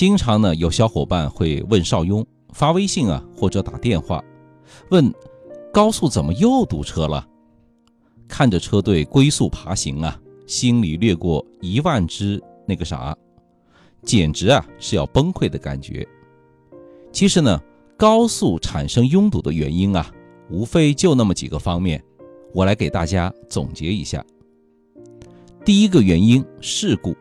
经常呢有小伙伴会问邵雍发微信啊或者打电话，问高速怎么又堵车了？看着车队龟速爬行啊，心里掠过一万只那个啥，简直啊是要崩溃的感觉。其实呢，高速产生拥堵的原因啊，无非就那么几个方面，我来给大家总结一下。第一个原因，事故。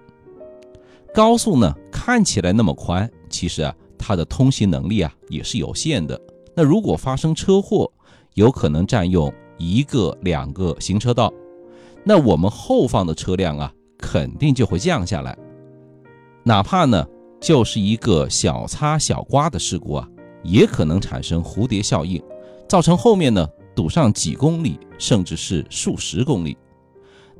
高速呢看起来那么宽，其实啊它的通行能力啊也是有限的。那如果发生车祸，有可能占用一个两个行车道，那我们后方的车辆啊肯定就会降下来。哪怕呢就是一个小擦小刮的事故啊，也可能产生蝴蝶效应，造成后面呢堵上几公里，甚至是数十公里。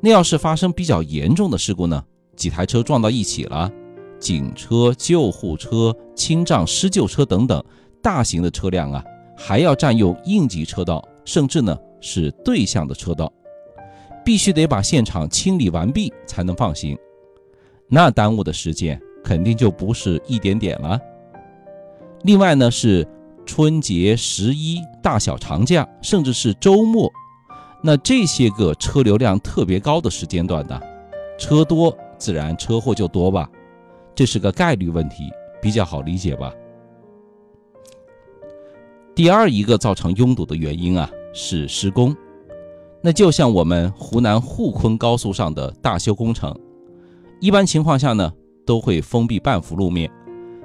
那要是发生比较严重的事故呢？几台车撞到一起了，警车、救护车、清障施救车等等大型的车辆啊，还要占用应急车道，甚至呢是对向的车道，必须得把现场清理完毕才能放行。那耽误的时间肯定就不是一点点了。另外呢是春节、十一、大小长假，甚至是周末，那这些个车流量特别高的时间段呢，车多。自然车祸就多吧，这是个概率问题，比较好理解吧。第二一个造成拥堵的原因啊是施工，那就像我们湖南沪昆高速上的大修工程，一般情况下呢都会封闭半幅路面，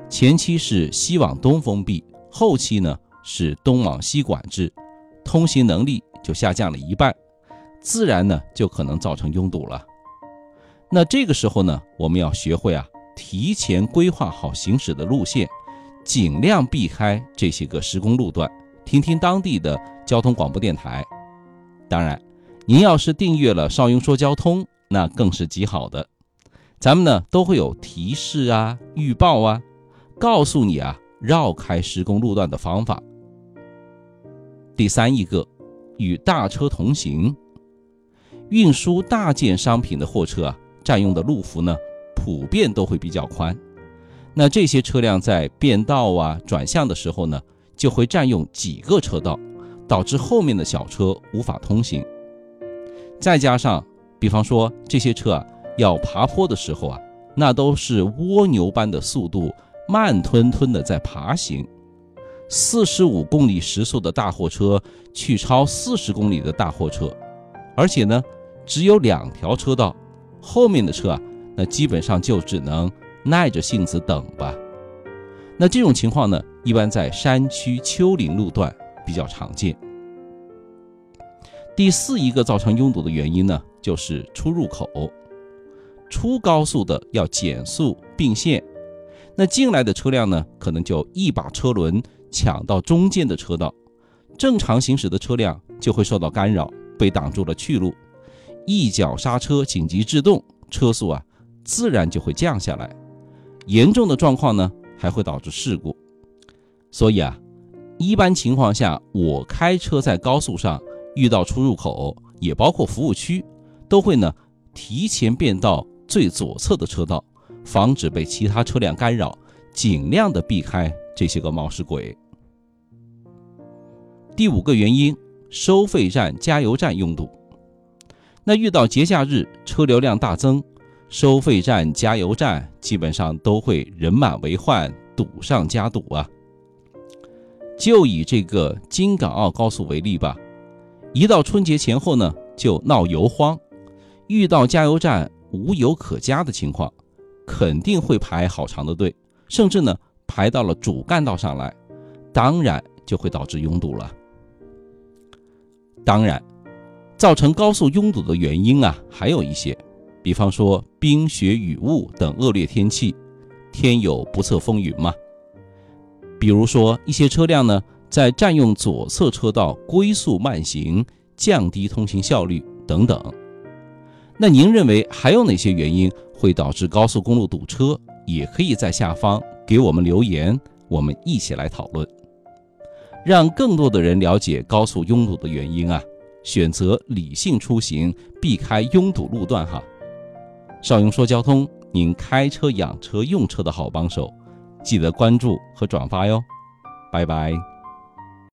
前期是西往东封闭，后期呢是东往西管制，通行能力就下降了一半，自然呢就可能造成拥堵了。那这个时候呢，我们要学会啊，提前规划好行驶的路线，尽量避开这些个施工路段，听听当地的交通广播电台。当然，您要是订阅了少雍说交通，那更是极好的。咱们呢都会有提示啊、预报啊，告诉你啊绕开施工路段的方法。第三一个，与大车同行，运输大件商品的货车啊。占用的路幅呢，普遍都会比较宽，那这些车辆在变道啊、转向的时候呢，就会占用几个车道，导致后面的小车无法通行。再加上，比方说这些车啊要爬坡的时候啊，那都是蜗牛般的速度，慢吞吞的在爬行，四十五公里时速的大货车去超四十公里的大货车，而且呢，只有两条车道。后面的车啊，那基本上就只能耐着性子等吧。那这种情况呢，一般在山区、丘陵路段比较常见。第四一个造成拥堵的原因呢，就是出入口。出高速的要减速并线，那进来的车辆呢，可能就一把车轮抢到中间的车道，正常行驶的车辆就会受到干扰，被挡住了去路。一脚刹车，紧急制动，车速啊，自然就会降下来。严重的状况呢，还会导致事故。所以啊，一般情况下，我开车在高速上遇到出入口，也包括服务区，都会呢提前变到最左侧的车道，防止被其他车辆干扰，尽量的避开这些个冒失鬼。第五个原因，收费站、加油站拥堵。那遇到节假日车流量大增，收费站、加油站基本上都会人满为患，堵上加堵啊。就以这个京港澳高速为例吧，一到春节前后呢，就闹油荒，遇到加油站无油可加的情况，肯定会排好长的队，甚至呢排到了主干道上来，当然就会导致拥堵了。当然。造成高速拥堵的原因啊，还有一些，比方说冰雪雨雾等恶劣天气，天有不测风云嘛。比如说一些车辆呢，在占用左侧车道龟速慢行，降低通行效率等等。那您认为还有哪些原因会导致高速公路堵车？也可以在下方给我们留言，我们一起来讨论，让更多的人了解高速拥堵的原因啊。选择理性出行，避开拥堵路段哈。邵雍说交通，您开车养车用车的好帮手。记得关注和转发哟，拜拜。